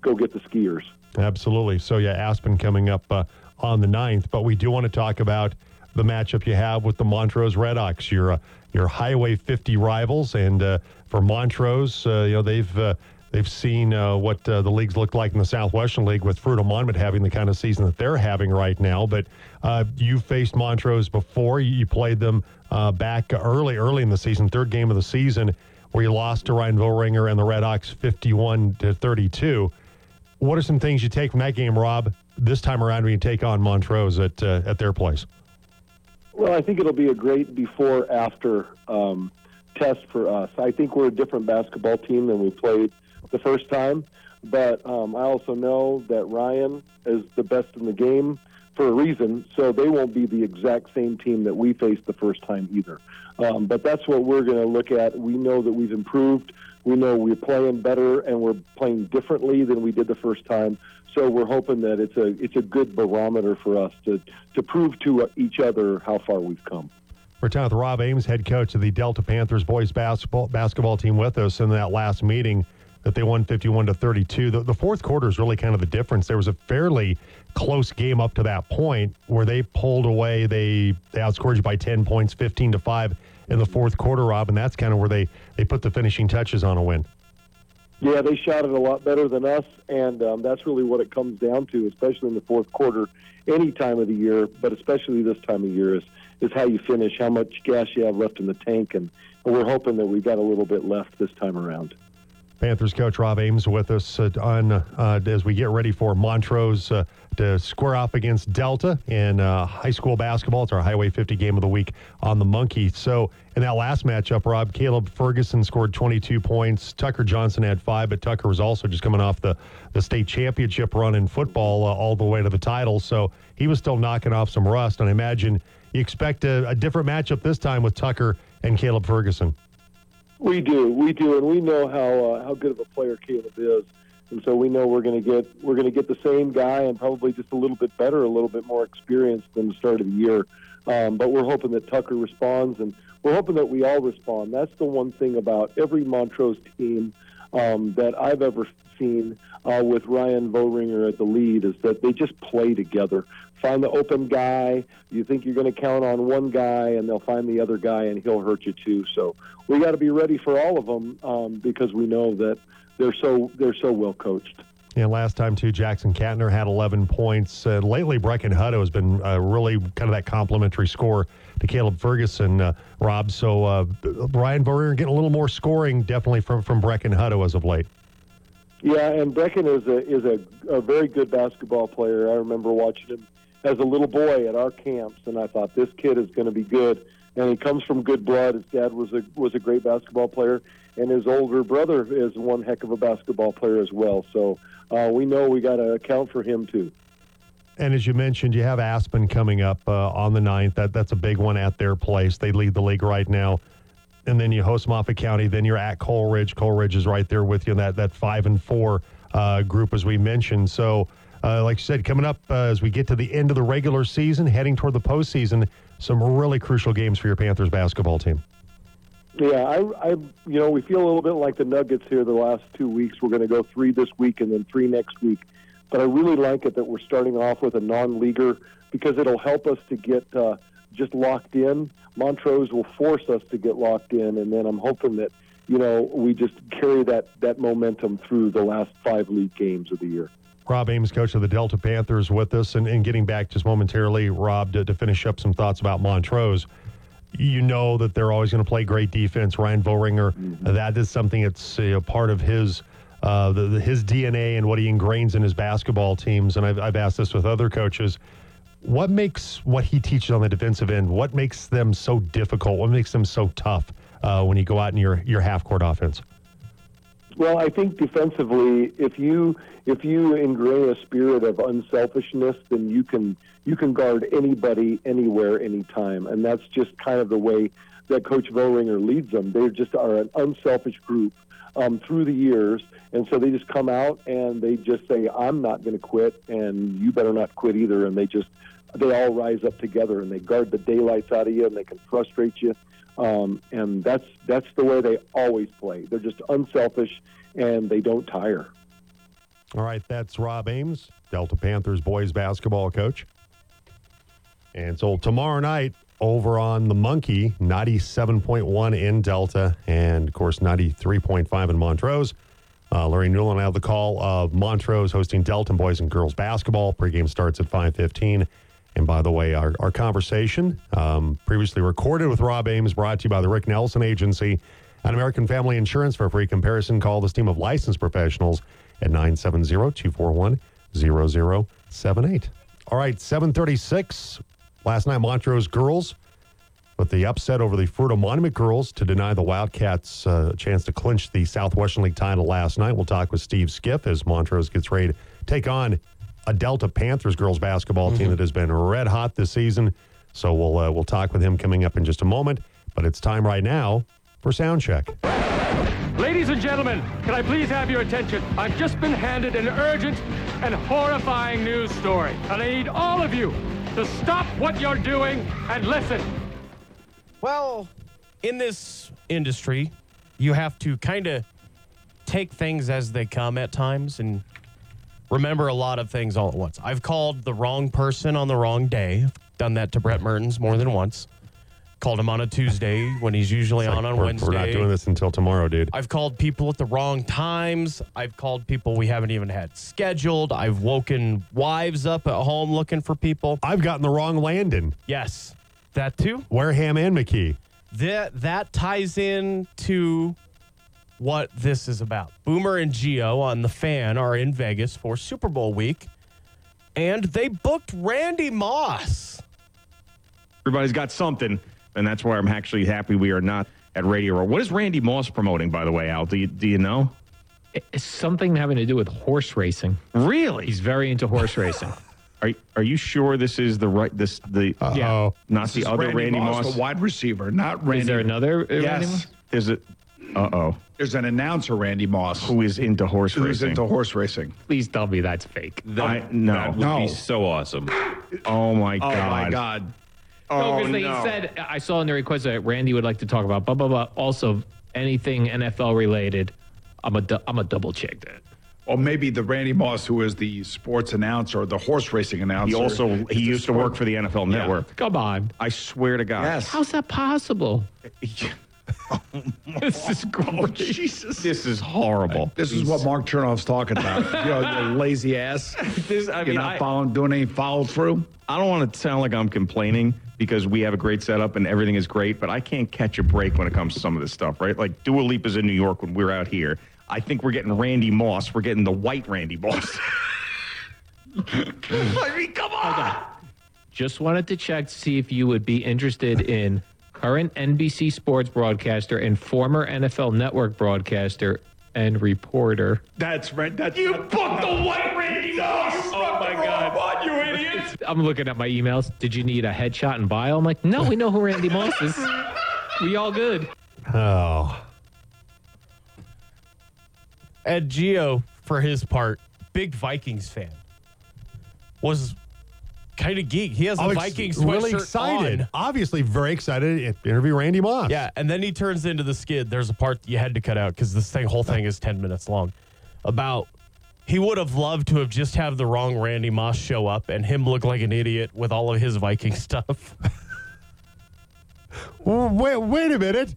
go get the skiers. Absolutely. So yeah, Aspen coming up uh, on the 9th, but we do want to talk about the matchup you have with the Montrose Redhawks. Your uh, your Highway 50 rivals, and uh, for Montrose, uh, you know they've uh, they've seen uh, what uh, the leagues look like in the Southwestern League with Fruita Monument having the kind of season that they're having right now. But you faced Montrose before. You played them back early early in the season, third game of the season, where you lost to Ryan Villringer and the Red Redhawks 51 to 32. What are some things you take from that game, Rob? This time around, when you take on Montrose at at their place. Well, I think it'll be a great before after um, test for us. I think we're a different basketball team than we played the first time, but um, I also know that Ryan is the best in the game for a reason, so they won't be the exact same team that we faced the first time either. Um, but that's what we're going to look at. We know that we've improved we know we're playing better and we're playing differently than we did the first time. So we're hoping that it's a it's a good barometer for us to to prove to each other how far we've come. We're talking with Rob Ames, head coach of the Delta Panthers boys basketball basketball team, with us in that last meeting that they won 51 to 32. The, the fourth quarter is really kind of the difference. There was a fairly close game up to that point where they pulled away. They, they outscored you by 10 points, 15 to 5 in the fourth quarter, Rob, and that's kind of where they, they put the finishing touches on a win. Yeah, they shot it a lot better than us, and um, that's really what it comes down to, especially in the fourth quarter, any time of the year, but especially this time of year, is, is how you finish, how much gas you have left in the tank, and, and we're hoping that we've got a little bit left this time around. Panthers coach Rob Ames with us uh, on uh, as we get ready for Montrose uh, to square off against Delta in uh, high school basketball. It's our Highway 50 game of the week on the Monkey. So in that last matchup, Rob Caleb Ferguson scored 22 points. Tucker Johnson had five, but Tucker was also just coming off the the state championship run in football uh, all the way to the title. So he was still knocking off some rust. And I imagine you expect a, a different matchup this time with Tucker and Caleb Ferguson. We do, we do, and we know how uh, how good of a player Caleb is, and so we know we're going to get we're going to get the same guy and probably just a little bit better, a little bit more experienced than the start of the year. Um, but we're hoping that Tucker responds, and we're hoping that we all respond. That's the one thing about every Montrose team um, that I've ever seen uh, with Ryan Vohringer at the lead is that they just play together. Find the open guy. You think you're going to count on one guy, and they'll find the other guy, and he'll hurt you too. So we got to be ready for all of them um, because we know that they're so they're so well coached. And last time too, Jackson Katner had 11 points. Uh, lately, Brecken Hutto has been uh, really kind of that complimentary score to Caleb Ferguson, uh, Rob. So uh, Brian Vohringer getting a little more scoring definitely from from Brecken Hutto as of late. Yeah, and Brecken is a is a, a very good basketball player. I remember watching him as a little boy at our camps, and I thought this kid is going to be good. And he comes from good blood. His dad was a was a great basketball player, and his older brother is one heck of a basketball player as well. So uh, we know we got to account for him too. And as you mentioned, you have Aspen coming up uh, on the 9th. That that's a big one at their place. They lead the league right now. And then you host Moffat County. Then you're at Coal Ridge. Coleridge is right there with you in that that five and four uh, group, as we mentioned. So, uh, like you said, coming up uh, as we get to the end of the regular season, heading toward the postseason, some really crucial games for your Panthers basketball team. Yeah, I, I, you know, we feel a little bit like the Nuggets here the last two weeks. We're going to go three this week and then three next week. But I really like it that we're starting off with a non-leaguer because it'll help us to get uh, just locked in. Montrose will force us to get locked in, and then I'm hoping that you know we just carry that that momentum through the last five league games of the year. Rob Ames, coach of the Delta Panthers, with us, and, and getting back just momentarily, Rob, to, to finish up some thoughts about Montrose. You know that they're always going to play great defense. Ryan Vohringer, mm-hmm. that is something that's a part of his uh, the, the, his DNA and what he ingrains in his basketball teams. And I've, I've asked this with other coaches. What makes what he teaches on the defensive end? What makes them so difficult? What makes them so tough uh, when you go out in your your half court offense? Well, I think defensively, if you if you ingrain a spirit of unselfishness, then you can you can guard anybody, anywhere, anytime, and that's just kind of the way that Coach Vohringer leads them. They just are an unselfish group um, through the years, and so they just come out and they just say, "I'm not going to quit, and you better not quit either." And they just they all rise up together and they guard the daylights out of you, and they can frustrate you. Um, and that's that's the way they always play. They're just unselfish and they don't tire. All right, that's Rob Ames, Delta Panthers boys basketball coach. And so tomorrow night over on the Monkey, 97.1 in Delta, and of course 93.5 in Montrose. Uh, Larry Newland have the call of Montrose hosting Delta boys and girls basketball. Pregame starts at 5:15. And by the way, our, our conversation, um, previously recorded with Rob Ames, brought to you by the Rick Nelson Agency and American Family Insurance. For a free comparison, call this team of licensed professionals at 970 241 0078. All right, 736. Last night, Montrose girls with the upset over the Fruita Monument girls to deny the Wildcats uh, a chance to clinch the Southwestern League title last night. We'll talk with Steve Skiff as Montrose gets ready to take on a Delta Panthers girls basketball mm-hmm. team that has been red hot this season. So we'll uh, we'll talk with him coming up in just a moment. But it's time right now for sound check. Ladies and gentlemen, can I please have your attention? I've just been handed an urgent and horrifying news story, and I need all of you to stop what you're doing and listen. Well, in this industry, you have to kind of take things as they come at times and remember a lot of things all at once. I've called the wrong person on the wrong day. I've done that to Brett Mertens more than once. Called him on a Tuesday when he's usually on on we're, Wednesday. we're not doing this until tomorrow, dude. I've called people at the wrong times. I've called people we haven't even had scheduled. I've woken wives up at home looking for people. I've gotten the wrong Landon, Yes, that too. Wareham and McKee. That that ties in to what this is about. Boomer and Gio on the fan are in Vegas for Super Bowl week, and they booked Randy Moss. Everybody's got something, and that's why I'm actually happy we are not at Radio Row. What is Randy Moss promoting, by the way, Al? Do you, do you know? It's something having to do with horse racing. Really? He's very into horse racing. Are are you sure this is the right this the Yeah. not This the other Randy, Moss? the wide receiver, not Randy. Is there another uh, Randy Yes. Moss? Is it? Uh oh. There's an announcer, Randy Moss, Who is into horse who's racing? into horse racing. Please tell me that's fake. I, no. That would No. be so awesome. Oh my god. Oh my God! No, Oh because they no. said I saw in the request that Randy would like to talk about blah blah blah. Also, anything NFL related. I'm a du- I'm a double check that. Or maybe the Randy Moss, who is the sports announcer, the horse racing announcer. He also he the used to work for the NFL Yeah. Network. Come on, I swear to God. Yes. how's that possible? this is Oh. Jesus. This is horrible. This is what Mark Chernoff's talking about. you know, you lazy ass. This, I You're mean, not I, following, doing any follow through. I don't want to sound like I'm complaining because we have a great setup and everything is great, but I can't catch a break when it comes to some of this stuff, right? Like Dua Lipa's in New York when we're out here. I think we're getting Randy Moss. We're getting the white Randy Moss. I mean, come on. Just wanted to check to see if you would be interested in current NBC sports broadcaster and former NFL Network broadcaster and reporter. That's right. That's You booked the white Randy Moss. Oh my God. What, you idiot? I'm looking at my emails. Did you need a headshot and bio? I'm like, no, we know who Randy Moss is. We all good. Oh, Ed Gio, for his part, big Vikings fan, was kind of geek. He has a ex- Vikings really sweatshirt excited. on. Obviously, very excited to interview Randy Moss. Yeah, and then he turns into the skid. There's a part you had to cut out because this thing, whole thing is 10 minutes long. About he would have loved to have just have the wrong Randy Moss show up and him look like an idiot with all of his Viking stuff. Wait, wait a minute.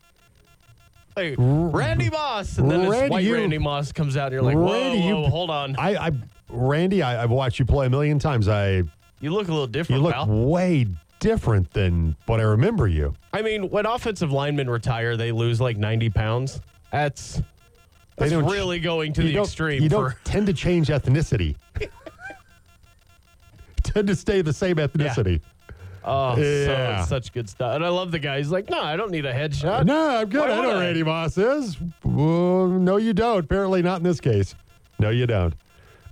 like, Randy Moss, and then this Randy, white you- Randy Moss comes out, and you're like, whoa, Randy, you- hold on. I, I Randy, I, I've watched you play a million times. I You look a little different, you look pal. way different than what I remember you. I mean, when offensive linemen retire, they lose like 90 pounds. That's They that's don't- really going to the extreme. You for, don't tend to change ethnicity. tend to stay the same ethnicity. oh, Yeah. so, such good stuff. And I love the guy. He's like, no, I don't need a headshot. No, I'm good. Why I know I? Randy Moss is. Well, no, you don't. Apparently not in this case. No, you don't.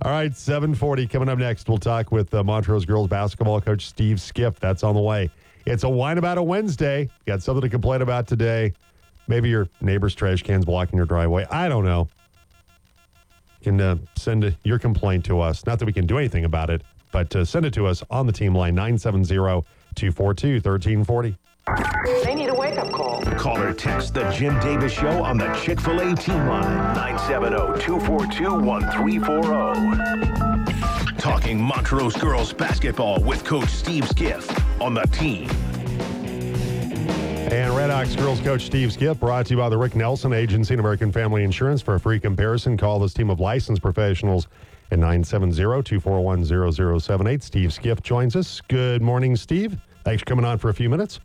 All right, 740 coming up next. We'll talk with uh, Montrose girls basketball coach Steve Skiff. That's on the way. It's a wine about a Wednesday. Got something to complain about today. Maybe your neighbor's trash can's blocking your driveway. I don't know. Can uh, send uh your complaint to us. Not that we can do anything about it, but uh, send it to us on the team line 970 242 1340. They need a wake up call. Call or text the Jim Davis Show on the Chick fil A team line 970 242 1340. Talking Montrose girls basketball with Coach Steve Skiff on the team. And Red Hawks girls coach Steve Skiff brought to you by the Rick Nelson Agency and American Family Insurance. For a free comparison, call this team of licensed professionals at 970-241-0078. Steve Skiff joins us. Good morning, Steve. Thanks for coming on for a few minutes.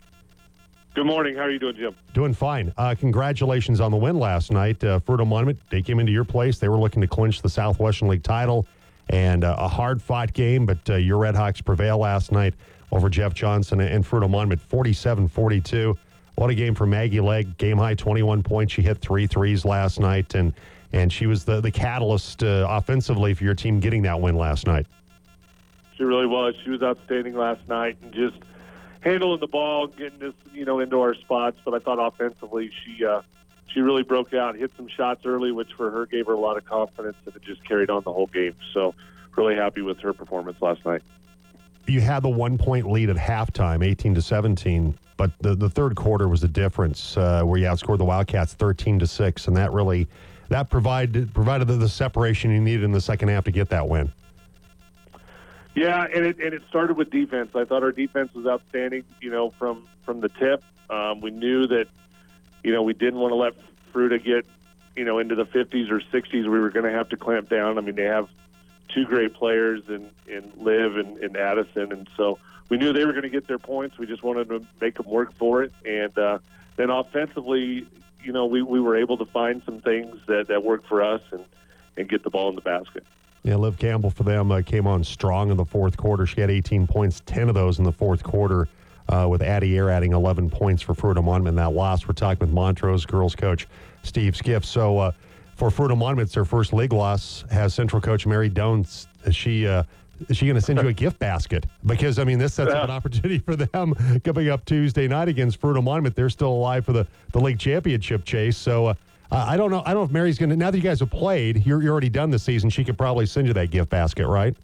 Good morning. How are you doing, Jim? Doing fine. Uh, congratulations on the win last night. Uh, Fruita Monument, they came into your place. They were looking to clinch the Southwestern League title and uh, a hard fought game, but uh, your Red Hawks prevail last night over Jeff Johnson and Fruita Monument 47 42. What a game for Maggie Legg. Game high 21 points. She hit three threes last night, and and she was the, the catalyst uh, offensively for your team getting that win last night. She really was. She was outstanding last night and just handling the ball, getting us, you know, into our spots. But I thought offensively, she uh, she really broke out, hit some shots early, which for her gave her a lot of confidence, and it just carried on the whole game. So, really happy with her performance last night. You had the one point lead at halftime, 18 to 17, but the, the third quarter was the difference uh, where you outscored the Wildcats 13 to 6, and that really that provided provided the, the separation you needed in the second half to get that win. Yeah, and it and it started with defense. I thought our defense was outstanding. You know, from from the tip, um, we knew that you know we didn't want to let Fruita get you know into the 50s or 60s. We were going to have to clamp down. I mean, they have two great players in in Liv and, and Addison, and so we knew they were going to get their points. We just wanted to make them work for it, and uh, then offensively, you know, we, we were able to find some things that that worked for us and and get the ball in the basket. Yeah, Liv Campbell for them uh, came on strong in the fourth quarter. She had 18 points, 10 of those in the fourth quarter, uh, with Addie Air adding 11 points for Fruita Monument that loss. We're talking with Montrose girls coach Steve Skiff. So uh, for Fruita Monument, it's their first league loss. Has Central coach Mary Dones? Is she uh, is she going to send you a gift basket? Because I mean, this sets up an opportunity for them coming up Tuesday night against Fruita Monument. They're still alive for the the league championship chase. So. Uh, uh, I don't know. I don't know if Mary's going to. Now that you guys have played, you're, you're already done the season. She could probably send you that gift basket, right?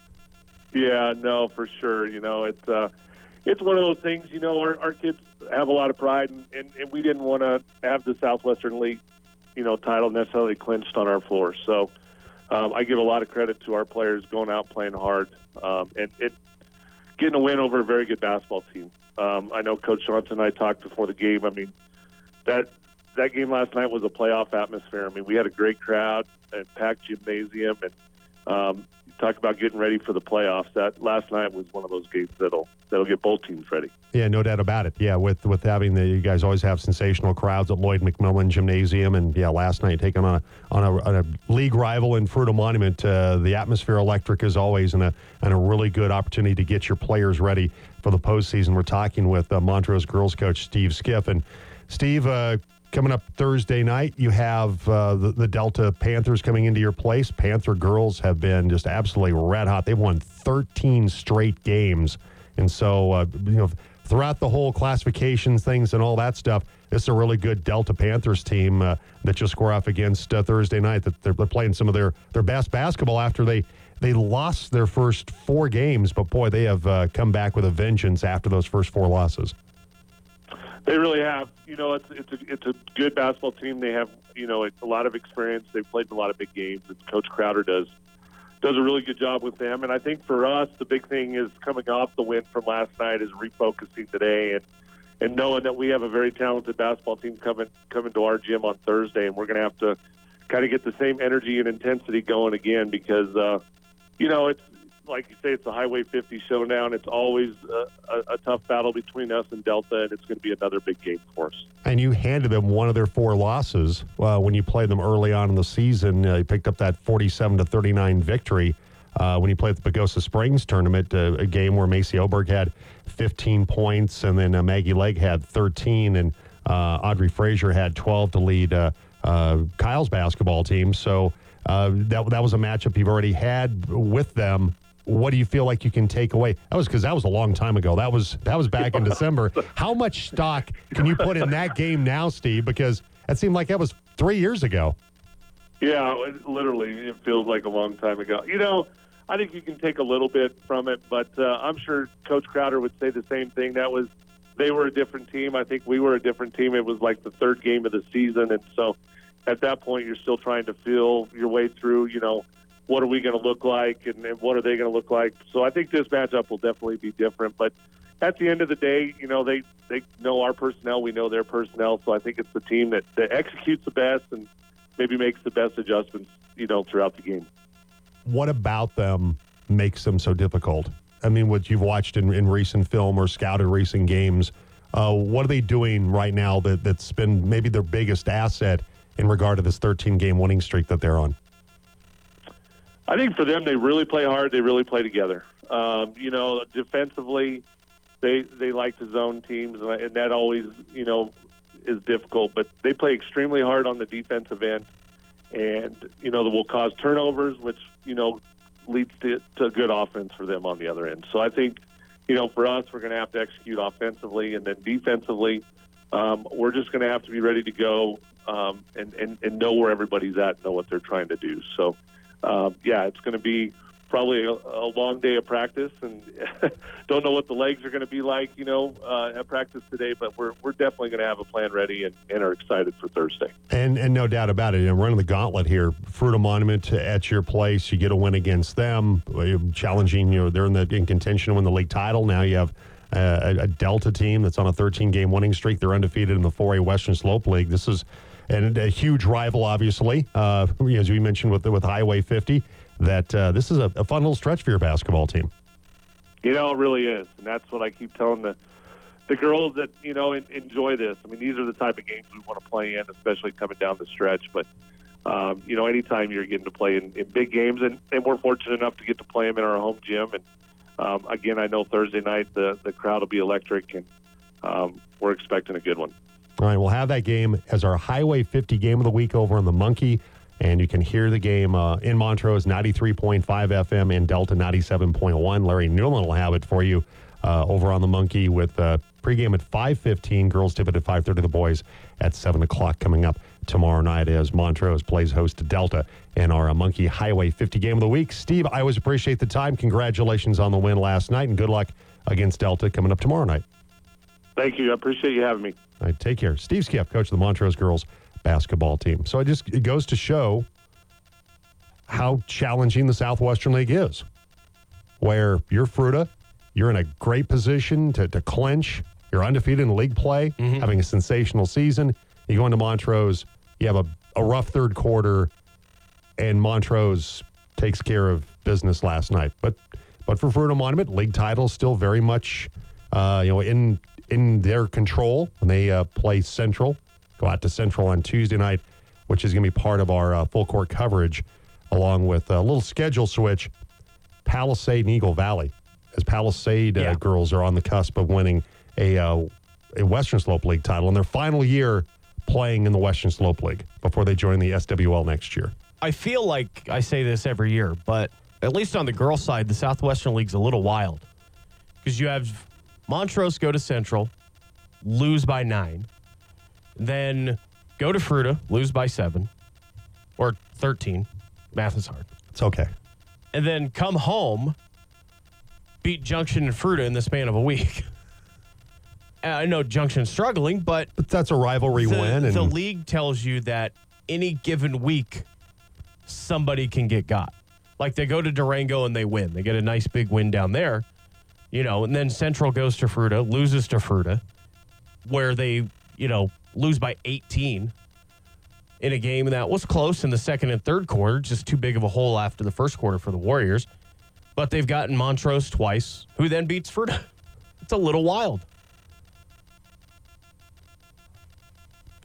Yeah, no, for sure. You know, it's uh, it's one of those things. You know, our, our kids have a lot of pride, and, and, and we didn't want to have the Southwestern League, you know, title necessarily clinched on our floor. So um, I give a lot of credit to our players going out playing hard um, and it getting a win over a very good basketball team. Um, I know Coach Johnson and I talked before the game. I mean, that that game last night was a playoff atmosphere. I mean, we had a great crowd and packed gymnasium, and um, talk about getting ready for the playoffs. That last night was one of those games that'll that'll get both teams ready. Yeah, no doubt about it. Yeah, with with having the you guys always have sensational crowds at Lloyd McMillan Gymnasium, and yeah, last night taking on a on a, on a league rival in Fruita Monument, uh, the atmosphere electric as always, and a and a really good opportunity to get your players ready for the postseason. We're talking with uh, Montrose girls coach Steve Skiff and Steve. Uh, Coming up Thursday night, you have uh, the, the, Delta Panthers coming into your place. Panther girls have been just absolutely red hot. They've won 13 straight games. And so, uh, you know, throughout the whole classifications things and all that stuff, is a really good Delta Panthers team uh, that you'll score off against uh, Thursday night. That they're, they're playing some of their, their best basketball after they they lost their first four games, but boy, they have uh, come back with a vengeance after those first four losses. They really have. You know, it's it's a it's a good basketball team. They have you know a lot of experience. They've played in a lot of big games. And Coach Crowder does does a really good job with them. And I think for us, the big thing is coming off the win from last night is refocusing today and and knowing that we have a very talented basketball team coming coming to our gym on Thursday, and we're going to have to kind of get the same energy and intensity going again because uh, you know it's like you say, it's a Highway 50 showdown. It's always a, a, a, tough battle between us and Delta, and it's going to be another big game for us. And you handed them one of their four losses uh, when you played them early on in the season. Uh, you picked up that 47 to 39 victory uh, when you played the Pagosa Springs tournament, uh, a game where Macy Oberg had 15 points, and then uh, Maggie Legg had 13, and uh, Audrey Frazier had 12 to lead Kyle's basketball team. So. that that was a matchup you've already had with them what do you feel like you can take away? That was because that was a long time ago. That was that was back in December. How much stock can you put in that game now, Steve? Because it seemed like that was three years ago. Yeah, literally, it feels like a long time ago. You know, I think you can take a little bit from it, but uh, I'm sure Coach Crowder would say the same thing. That was they were a different team. I think we were a different team. It was like the third game of the season, and so at that point, you're still trying to feel your way through. You know what are we going to look like and, and what are they going to look like. So I think this matchup will definitely be different. But at the end of the day, you know, they, they know our personnel, we know their personnel. So I think it's the team that, that executes the best and maybe makes the best adjustments, you know, throughout the game. What about them makes them so difficult? I mean, what you've watched in, in recent film or scouted recent games, uh, what are they doing right now that, that's been maybe their biggest asset in regard to this 13 game winning streak that they're on? I think for them, they really play hard. They really play together. Um, you know, defensively, they they like to zone teams, and that always you know is difficult. But they play extremely hard on the defensive end, and you know that will cause turnovers, which you know leads to, to good offense for them on the other end. So I think you know for us, we're going to have to execute offensively, and then defensively. um, we're just going to have to be ready to go um, and, and and know where everybody's at, know what they're trying to do. So, um, yeah, it's going to be probably a, a long day of practice, and don't know what the legs are going to be like, you know, uh, at practice today. But we're we're definitely going to have a plan ready and, and are excited for Thursday. And and no doubt about it. And running the gauntlet here, Fruita Monument at your place. You get a win against them, uh, challenging. You know, they're in the in contention to win the league title. Now you have uh, a, a Delta team that's on a 13 game winning streak. They're undefeated in the 4A Western Slope League. This is and a huge rival, obviously, uh, as we mentioned with with Highway 50. That uh, this is a, a fun little stretch for your basketball team. You know, it really is, and that's what I keep telling the the girls that you know en- enjoy this. I mean, these are the type of games we want to play in, especially coming down the stretch. But um, you know, anytime you're getting to play in, in big games, and, and we're fortunate enough to get to play them in our home gym. And um, again, I know Thursday night the the crowd will be electric, and um, we're expecting a good one. All right, we'll have that game as our Highway 50 game of the week over on the Monkey. And you can hear the game uh, in Montrose, 93.5 FM and Delta 97.1. Larry Newman will have it for you uh, over on the Monkey with uh, pregame at 5.15. Girls tip it at 5.30. The boys at 7 o'clock coming up tomorrow night as Montrose plays host to Delta in our uh, Monkey Highway 50 game of the week. Steve, I always appreciate the time. Congratulations on the win last night and good luck against Delta coming up tomorrow night. Thank you. I appreciate you having me. All right, take care. Steve Skiff, coach of the Montrose girls basketball team. So it just it goes to show how challenging the Southwestern League is. Where you're Fruita, you're in a great position to, to clinch. You're undefeated in league play, having a sensational season. You go into Montrose, you have a, a rough third quarter, and Montrose takes care of business last night. But but for Fruita Monument, league title still very much uh, you know in in their control when they uh, play Central. Go out to Central on Tuesday night, which is going to be part of our uh, full court coverage, along with a little schedule switch. Palisade and Eagle Valley, as Palisade uh, Yeah. girls are on the cusp of winning a uh, a Western Slope League title in their final year playing in the Western Slope League before they join the SWL next year. I feel like I say this every year, but at least on the girls' side, the Southwestern League's a little wild because you have Montrose go to Central, lose by nine, then go to Fruita, lose by seven or 13. Math is hard. It's okay. And then come home, beat Junction and Fruita in the span of a week. Uh, I know Junction's struggling, but But that's a rivalry the, win, and the league tells you that any given week, somebody can get got. Like they go to Durango and they win. They get a nice big win down there, you know, and then Central goes to Fruita, loses to Fruita, where they, you know, lose by 18 in a game that was close in the second and third quarter, just too big of a hole after the first quarter for the Warriors. But they've gotten Montrose twice, who then beats Fruita. It's a little wild.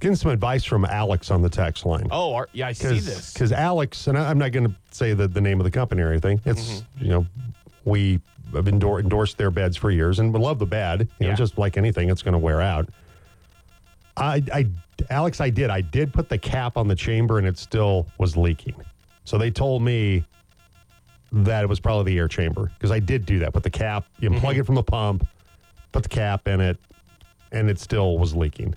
getting some advice from Alex on the tax line. Oh, are- yeah, I see this. Because Alex, and I- I'm not going to say the, the name of the company or anything. It's, Mm-hmm. you know, we have endor- endorsed their beds for years and we love the bed. You know, Yeah. just like anything, it's going to wear out. I, I, Alex, I did. I did put the cap on the chamber and it still was leaking. So they told me that it was probably the air chamber because I did do that. Put the cap, you Mm-hmm. plug it from the pump, put the cap in it, and it still was leaking.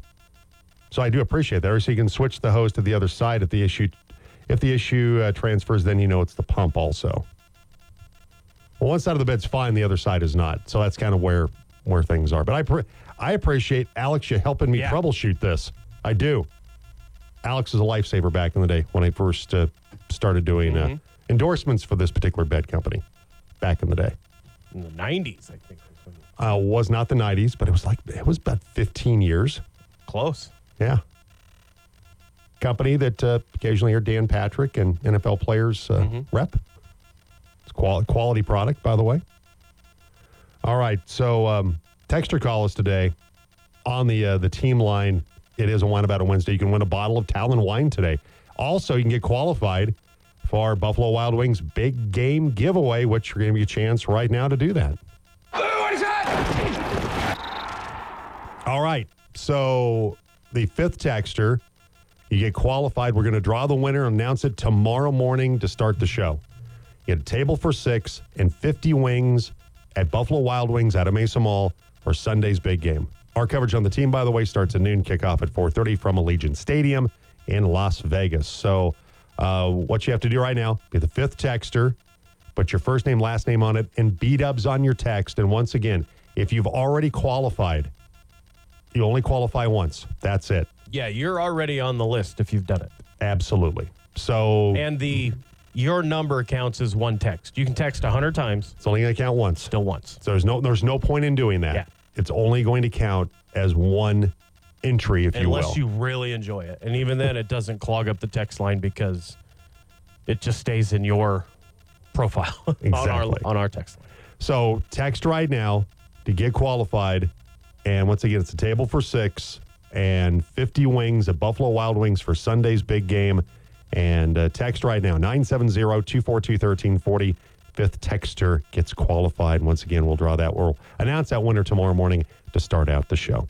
So I do appreciate that. Or so you can switch the hose to the other side if the issue, if the issue uh, transfers, then you know it's the pump also. Well, one side of the bed's fine, the other side is not. So that's kind of where where things are. But I pre- I appreciate Alex you helping me Yeah. troubleshoot this. I do. Alex is a lifesaver back in the day when I first uh, started doing uh, endorsements for this particular bed company back in the day. in the 90s, I think. Uh, was not the 90s, but it was like it was about 15 years. Close. Yeah. Company that uh, occasionally hear Dan Patrick and NFL players uh, rep. Qual- quality product, by the way. All right. So, um, text call us today on the uh, the team line. It is a wine about a Wednesday. You can win a bottle of Talon wine today. Also, you can get qualified for Buffalo Wild Wings big game giveaway, which you're going to get a chance right now to do that. All right. So the fifth texter, you get qualified. We're going to draw the winner announce it tomorrow morning to start the show. You get a table for six and 50 wings at Buffalo Wild Wings out of Mesa Mall for Sunday's big game. Our coverage on the team, by the way, starts at noon, kickoff at 4.30 from Allegiant Stadium in Las Vegas. So uh, what you have to do right now, be the fifth texter, put your first name, last name on it, and B-dubs on your text. And once again, if you've already qualified, you only qualify once. That's it. Yeah, you're already on the list if you've done it. Absolutely. So And the your number counts as one text. You can text 100 times, it's only going to count once. still once. So there's no there's no point in doing that. Yeah. It's only going to count as one entry, if you will. Unless you really enjoy it. And even then, it doesn't clog up the text line because it just stays in your profile on, our, Exactly. on our text line. So text right now to get qualified. And once again, it's a table for six and 50 wings at Buffalo Wild Wings for Sunday's big game. And uh, text right now 970 242 1340. Fifth texter gets qualified. Once again, we'll draw that. We'll announce that winner tomorrow morning to start out the show.